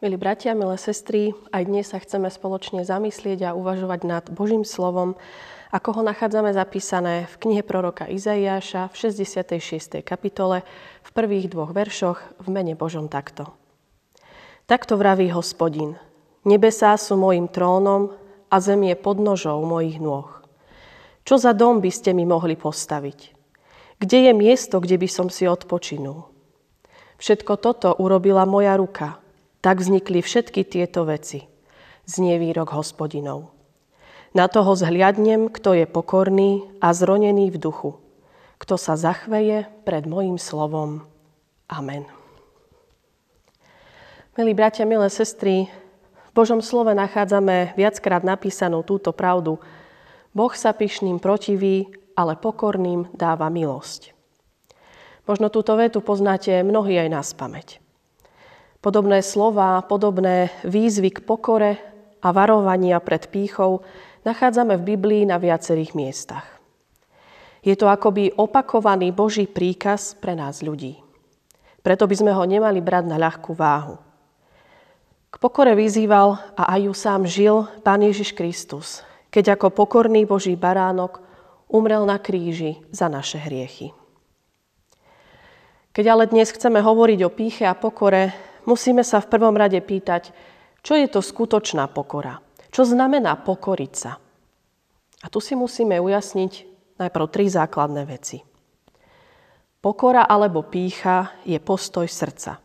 Milí bratia, milé sestry, aj dnes sa chceme spoločne zamyslieť a uvažovať nad Božím slovom, ako ho nachádzame zapísané v knihe proroka Izaiáša v 66. kapitole v prvých dvoch veršoch v mene Božom takto. Takto vraví hospodin. Nebesá sú mojim trónom a zem je podnožou mojich nôh. Čo za dom by ste mi mohli postaviť? Kde je miesto, kde by som si odpočinul? Všetko toto urobila moja ruka – tak vznikli všetky tieto veci. Znie výrok hospodinov. Na toho zhliadnem, kto je pokorný a zronený v duchu, kto sa zachveje pred mojim slovom. Amen. Milí bratia, milé sestry, v Božom slove nachádzame viackrát napísanú túto pravdu. Boh sa pyšným protiví, ale pokorným dáva milosť. Možno túto vetu poznáte mnohí aj na spameť. Podobné slova, podobné výzvy k pokore a varovania pred pýchou nachádzame v Biblii na viacerých miestach. Je to akoby opakovaný Boží príkaz pre nás ľudí. Preto by sme ho nemali brať na ľahkú váhu. K pokore vyzýval a aj ju sám žil Pán Ježiš Kristus, keď ako pokorný Boží baránok umrel na kríži za naše hriechy. Keď ale dnes chceme hovoriť o píche a pokore, musíme sa v prvom rade pýtať, čo je to skutočná pokora? Čo znamená pokoriť sa? A tu si musíme ujasniť najprv tri základné veci. Pokora alebo pícha je postoj srdca.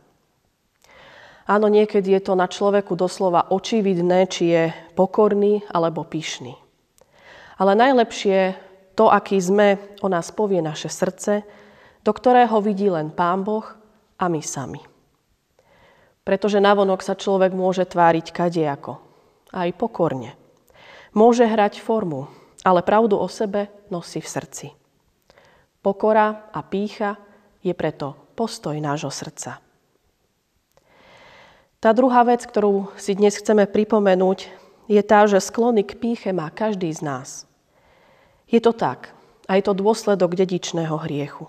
Áno, niekedy je to na človeku doslova očividné, či je pokorný alebo pyšný. Ale najlepšie to, aký sme, o nás povie naše srdce, do ktorého vidí len Pán Boh a my sami. Pretože navonok sa človek môže tváriť kadejako. Aj pokorne. Môže hrať formu, ale pravdu o sebe nosí v srdci. Pokora a pícha je preto postoj nášho srdca. Tá druhá vec, ktorú si dnes chceme pripomenúť, je tá, že sklony k píche má každý z nás. Je to tak. A je to dôsledok dedičného hriechu.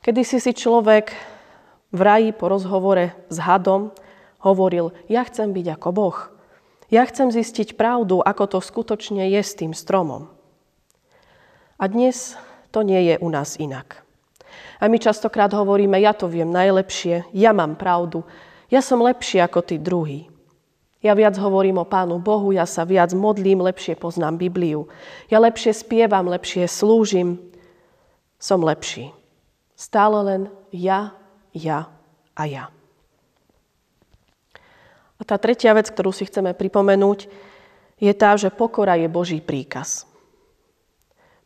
Kedy si si človek v raji po rozhovore s hadom hovoril, ja chcem byť ako Boh. Ja chcem zistiť pravdu, ako to skutočne je s tým stromom. A dnes to nie je u nás inak. A my častokrát hovoríme, ja to viem najlepšie, ja mám pravdu, ja som lepší ako tí druhí. Ja viac hovorím o Pánu Bohu, ja sa viac modlím, lepšie poznám Bibliu. Ja lepšie spievam, lepšie slúžim. Som lepší. Stále len ja ja a ja. A tá tretia vec, ktorú si chceme pripomenúť, je tá, že pokora je Boží príkaz.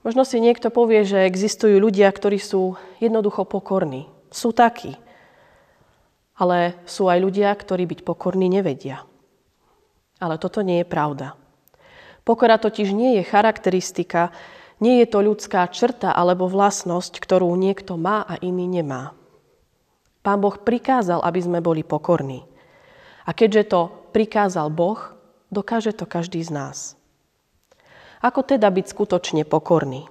Možno si niekto povie, že existujú ľudia, ktorí sú jednoducho pokorní. Sú takí. Ale sú aj ľudia, ktorí byť pokorní nevedia. Ale toto nie je pravda. Pokora totiž nie je charakteristika, nie je to ľudská črta alebo vlastnosť, ktorú niekto má a iný nemá. Pán Boh prikázal, aby sme boli pokorní. A keďže to prikázal Boh, dokáže to každý z nás. Ako teda byť skutočne pokorný?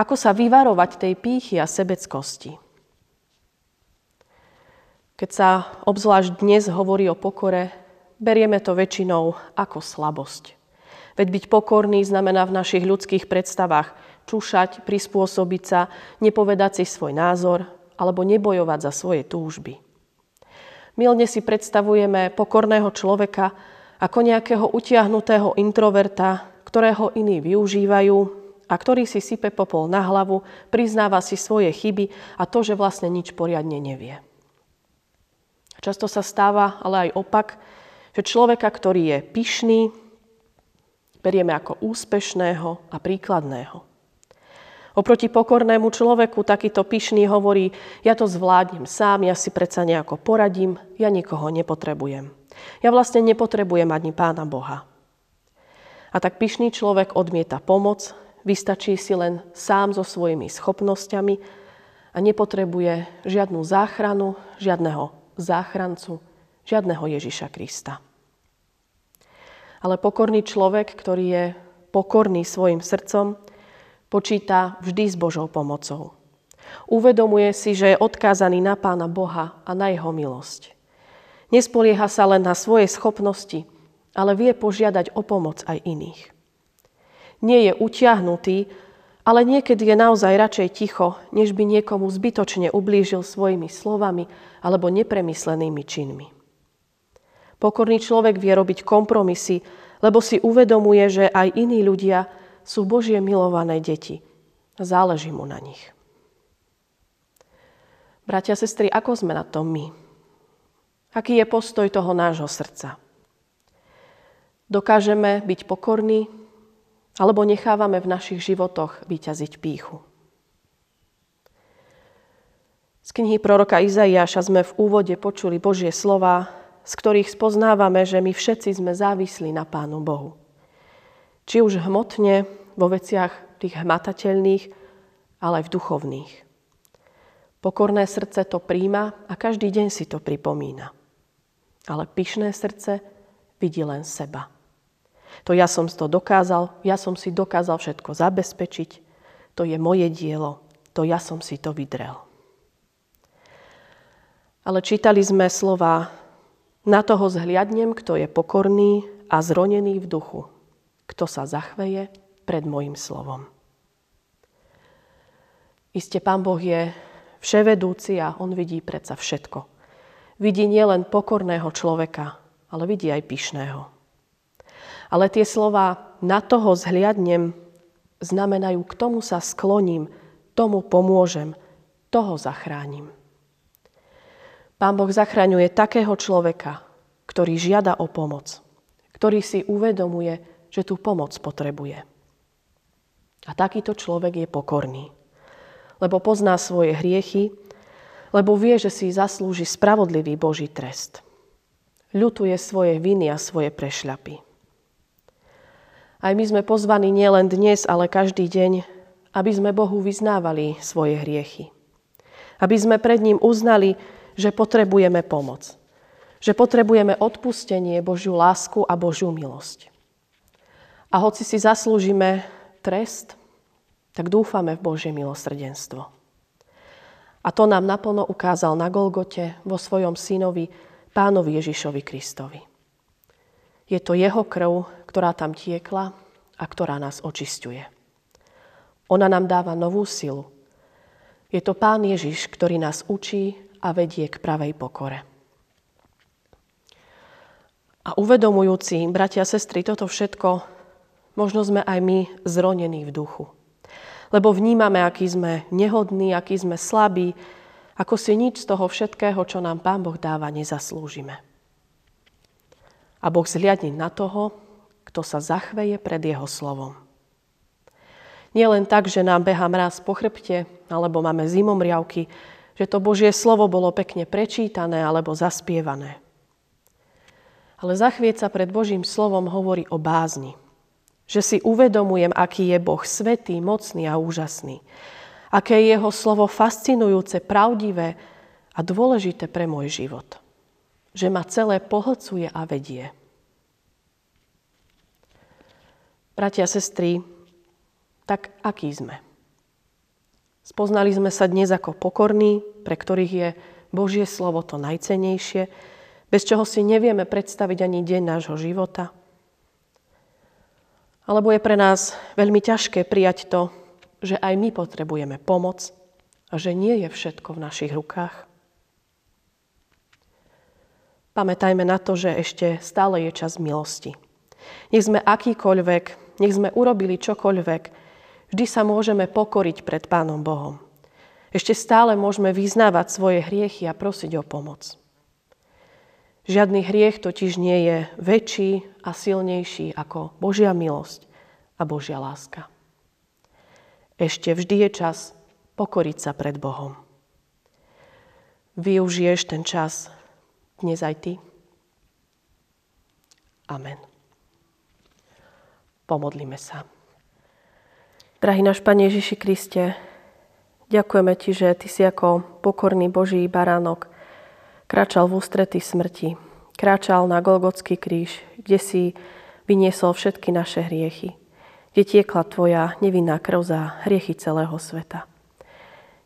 Ako sa vyvarovať tej pýchy a sebeckosti? Keď sa obzvlášť dnes hovorí o pokore, berieme to väčšinou ako slabosť. Veď byť pokorný znamená v našich ľudských predstavách čúšať, prispôsobiť sa, nepovedať si svoj názor, alebo nebojovať za svoje túžby. Milne si predstavujeme pokorného človeka ako nejakého utiahnutého introverta, ktorého iní využívajú a ktorý si sype popol na hlavu, priznáva si svoje chyby a to, že vlastne nič poriadne nevie. Často sa stáva ale aj opak, že človeka, ktorý je pyšný, berieme ako úspešného a príkladného. Oproti pokornému človeku takýto pyšný hovorí, ja to zvládnem sám, ja si predsa nejako poradím, ja nikoho nepotrebujem. Ja vlastne nepotrebujem ani pána Boha. A tak pyšný človek odmieta pomoc, vystačí si len sám so svojimi schopnosťami a nepotrebuje žiadnu záchranu, žiadneho záchrancu, žiadneho Ježiša Krista. Ale pokorný človek, ktorý je pokorný svojim srdcom, Počíta vždy s Božou pomocou. Uvedomuje si, že je odkázaný na Pána Boha a na Jeho milosť. Nespolieha sa len na svoje schopnosti, ale vie požiadať o pomoc aj iných. Nie je utiahnutý, ale niekedy je naozaj radšej ticho, než by niekomu zbytočne ublížil svojimi slovami alebo nepremyslenými činmi. Pokorný človek vie robiť kompromisy, lebo si uvedomuje, že aj iní ľudia sú Božie milované deti. Záleží mu na nich. Bratia a sestry, ako sme na tom my? Aký je postoj toho nášho srdca? Dokážeme byť pokorní, alebo nechávame v našich životoch vyťaziť píchu? Z knihy proroka Izaiáša sme v úvode počuli Božie slova, z ktorých spoznávame, že my všetci sme závislí na Pánu Bohu. Či už hmotne, vo veciach tých hmatateľných, ale aj v duchovných. Pokorné srdce to príjma a každý deň si to pripomína. Ale pyšné srdce vidí len seba. To ja som to dokázal, ja som si dokázal všetko zabezpečiť, to je moje dielo, to ja som si to vydrel. Ale čítali sme slova, na toho zhliadnem, kto je pokorný a zronený v duchu, kto sa zachveje pred môjim slovom. Iste Pán Boh je vševedúci a On vidí predsa všetko. Vidí nielen pokorného človeka, ale vidí aj pyšného. Ale tie slova na toho zhliadnem znamenajú, k tomu sa skloním, tomu pomôžem, toho zachránim. Pán Boh zachraňuje takého človeka, ktorý žiada o pomoc, ktorý si uvedomuje, že tú pomoc potrebuje. A takýto človek je pokorný, lebo pozná svoje hriechy, lebo vie, že si zaslúži spravodlivý Boží trest. Ľutuje svoje viny a svoje prešľapy. Aj my sme pozvaní nielen dnes, ale každý deň, aby sme Bohu vyznávali svoje hriechy. Aby sme pred ním uznali, že potrebujeme pomoc. Že potrebujeme odpustenie, Božiu lásku a Božiu milosť. A hoci si zaslúžime trest, tak dúfame v Božie milosrdenstvo. A to nám naplno ukázal na Golgote vo svojom synovi, pánovi Ježišovi Kristovi. Je to jeho krv, ktorá tam tiekla a ktorá nás očistuje. Ona nám dáva novú silu. Je to Pán Ježiš, ktorý nás učí a vedie k pravej pokore. A uvedomujúci, bratia a sestry, toto všetko, možno sme aj my zronení v duchu. Lebo vnímame, aký sme nehodní, aký sme slabí, ako si nič z toho všetkého, čo nám Pán Boh dáva, nezaslúžime. A Boh zliadne na toho, kto sa zachveje pred jeho slovom. Nie len tak, že nám beha mraz po chrbte, alebo máme zimomriavky, že to Božie slovo bolo pekne prečítané alebo zaspievané. Ale zachvieť sa pred Božím slovom hovorí o bázni. Že si uvedomujem, aký je Boh svetý, mocný a úžasný. Aké je jeho slovo fascinujúce, pravdivé a dôležité pre môj život že ma celé pohlcuje a vedie. Bratia a sestry, tak aký sme? Spoznali sme sa dnes ako pokorní, pre ktorých je Božie slovo to najcenejšie, bez čoho si nevieme predstaviť ani deň nášho života. Alebo je pre nás veľmi ťažké prijať to, že aj my potrebujeme pomoc a že nie je všetko v našich rukách. Pamätajme na to, že ešte stále je čas milosti. Nech sme akýkoľvek, nech sme urobili čokoľvek, vždy sa môžeme pokoriť pred Pánom Bohom. Ešte stále môžeme vyznávať svoje hriechy a prosiť o pomoc. Žiadny hriech totiž nie je väčší a silnejší ako Božia milosť a Božia láska. Ešte vždy je čas pokoriť sa pred Bohom. Využiješ ten čas dnes aj ty. Amen. Pomodlíme sa. Drahý náš Pane Ježiši Kriste, ďakujeme Ti, že Ty si ako pokorný Boží baránok kráčal v ústrety smrti, kráčal na Golgotský kríž, kde si vyniesol všetky naše hriechy, kde tiekla Tvoja nevinná krv za hriechy celého sveta.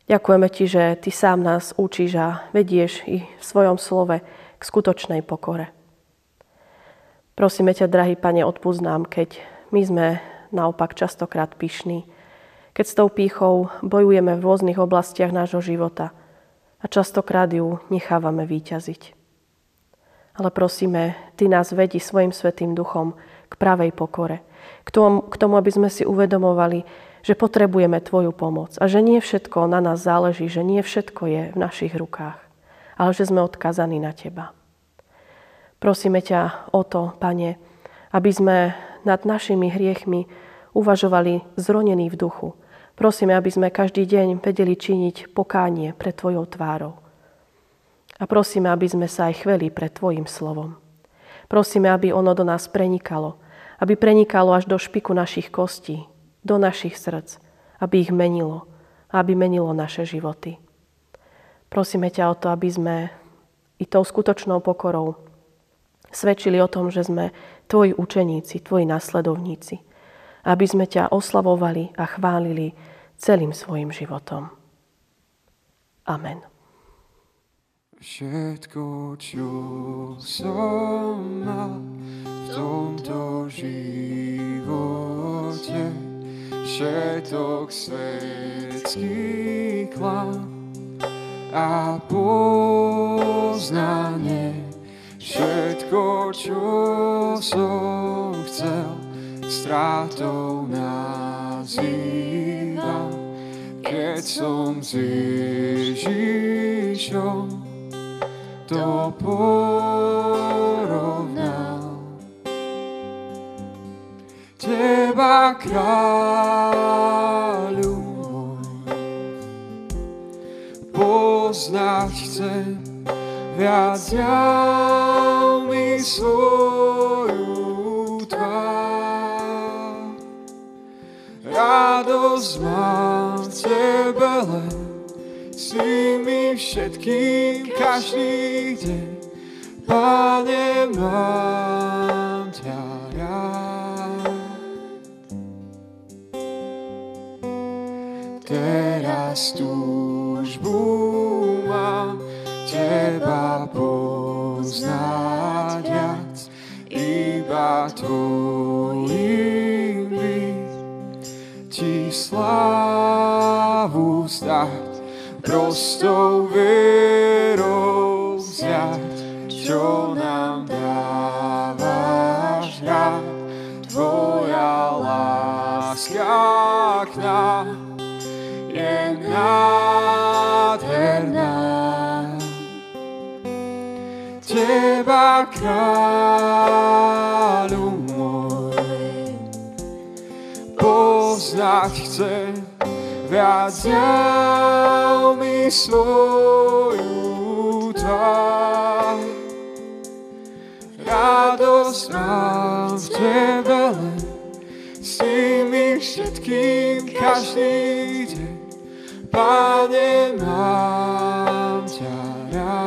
Ďakujeme Ti, že Ty sám nás učíš a vedieš i v svojom slove, k skutočnej pokore. Prosíme ťa, drahý Pane, odpúsť nám, keď my sme naopak častokrát pyšní, keď s tou pýchou bojujeme v rôznych oblastiach nášho života a častokrát ju nechávame výťaziť. Ale prosíme, Ty nás vedí svojim svetým duchom k pravej pokore, k tomu, k tomu, aby sme si uvedomovali, že potrebujeme Tvoju pomoc a že nie všetko na nás záleží, že nie všetko je v našich rukách, ale že sme odkazaní na Teba. Prosíme ťa o to, Pane, aby sme nad našimi hriechmi uvažovali zronení v duchu, Prosíme, aby sme každý deň vedeli činiť pokánie pred Tvojou tvárou. A prosíme, aby sme sa aj chveli pred Tvojim slovom. Prosíme, aby ono do nás prenikalo, aby prenikalo až do špiku našich kostí, do našich srdc, aby ich menilo, aby menilo naše životy. Prosíme ťa o to, aby sme i tou skutočnou pokorou svedčili o tom, že sme Tvoji učeníci, Tvoji nasledovníci – aby sme ťa oslavovali a chválili celým svojim životom. Amen. Všetko, čo som mal v tomto živote, všetok svetský klam a poznanie, všetko, čo som chcel, strátou nazývam, keď som s Ježišom to porovnal. Teba kráľu môj, poznať chcem, viac ja mi svoju radosť mám v Tebe len, si mi všetkým každý deň. Pane, mám ťa rád. Teraz túžbu mám Teba poznať viac, iba Tvojim prostou vierou vziať, čo nám dávaš rád. Tvoja láska k nám je nádherná. Teba kráľu poznať chcem, viac mi svoju tvár. Radosť mám v Tebe len, si mi všetkým každý deň. Pane, mám ťa rád.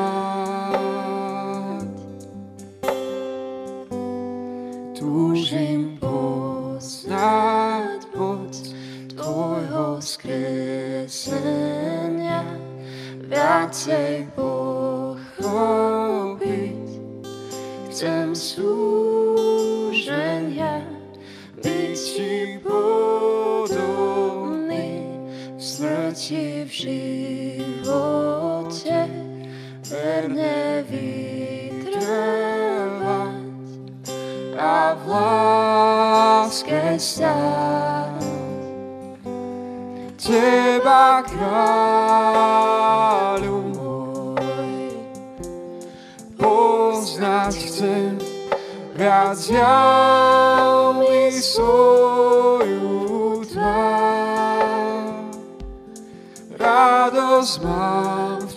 Stáť. Teba kráľu môj, poznať chcem, viac ja mi svoju tvár. Radosť mám v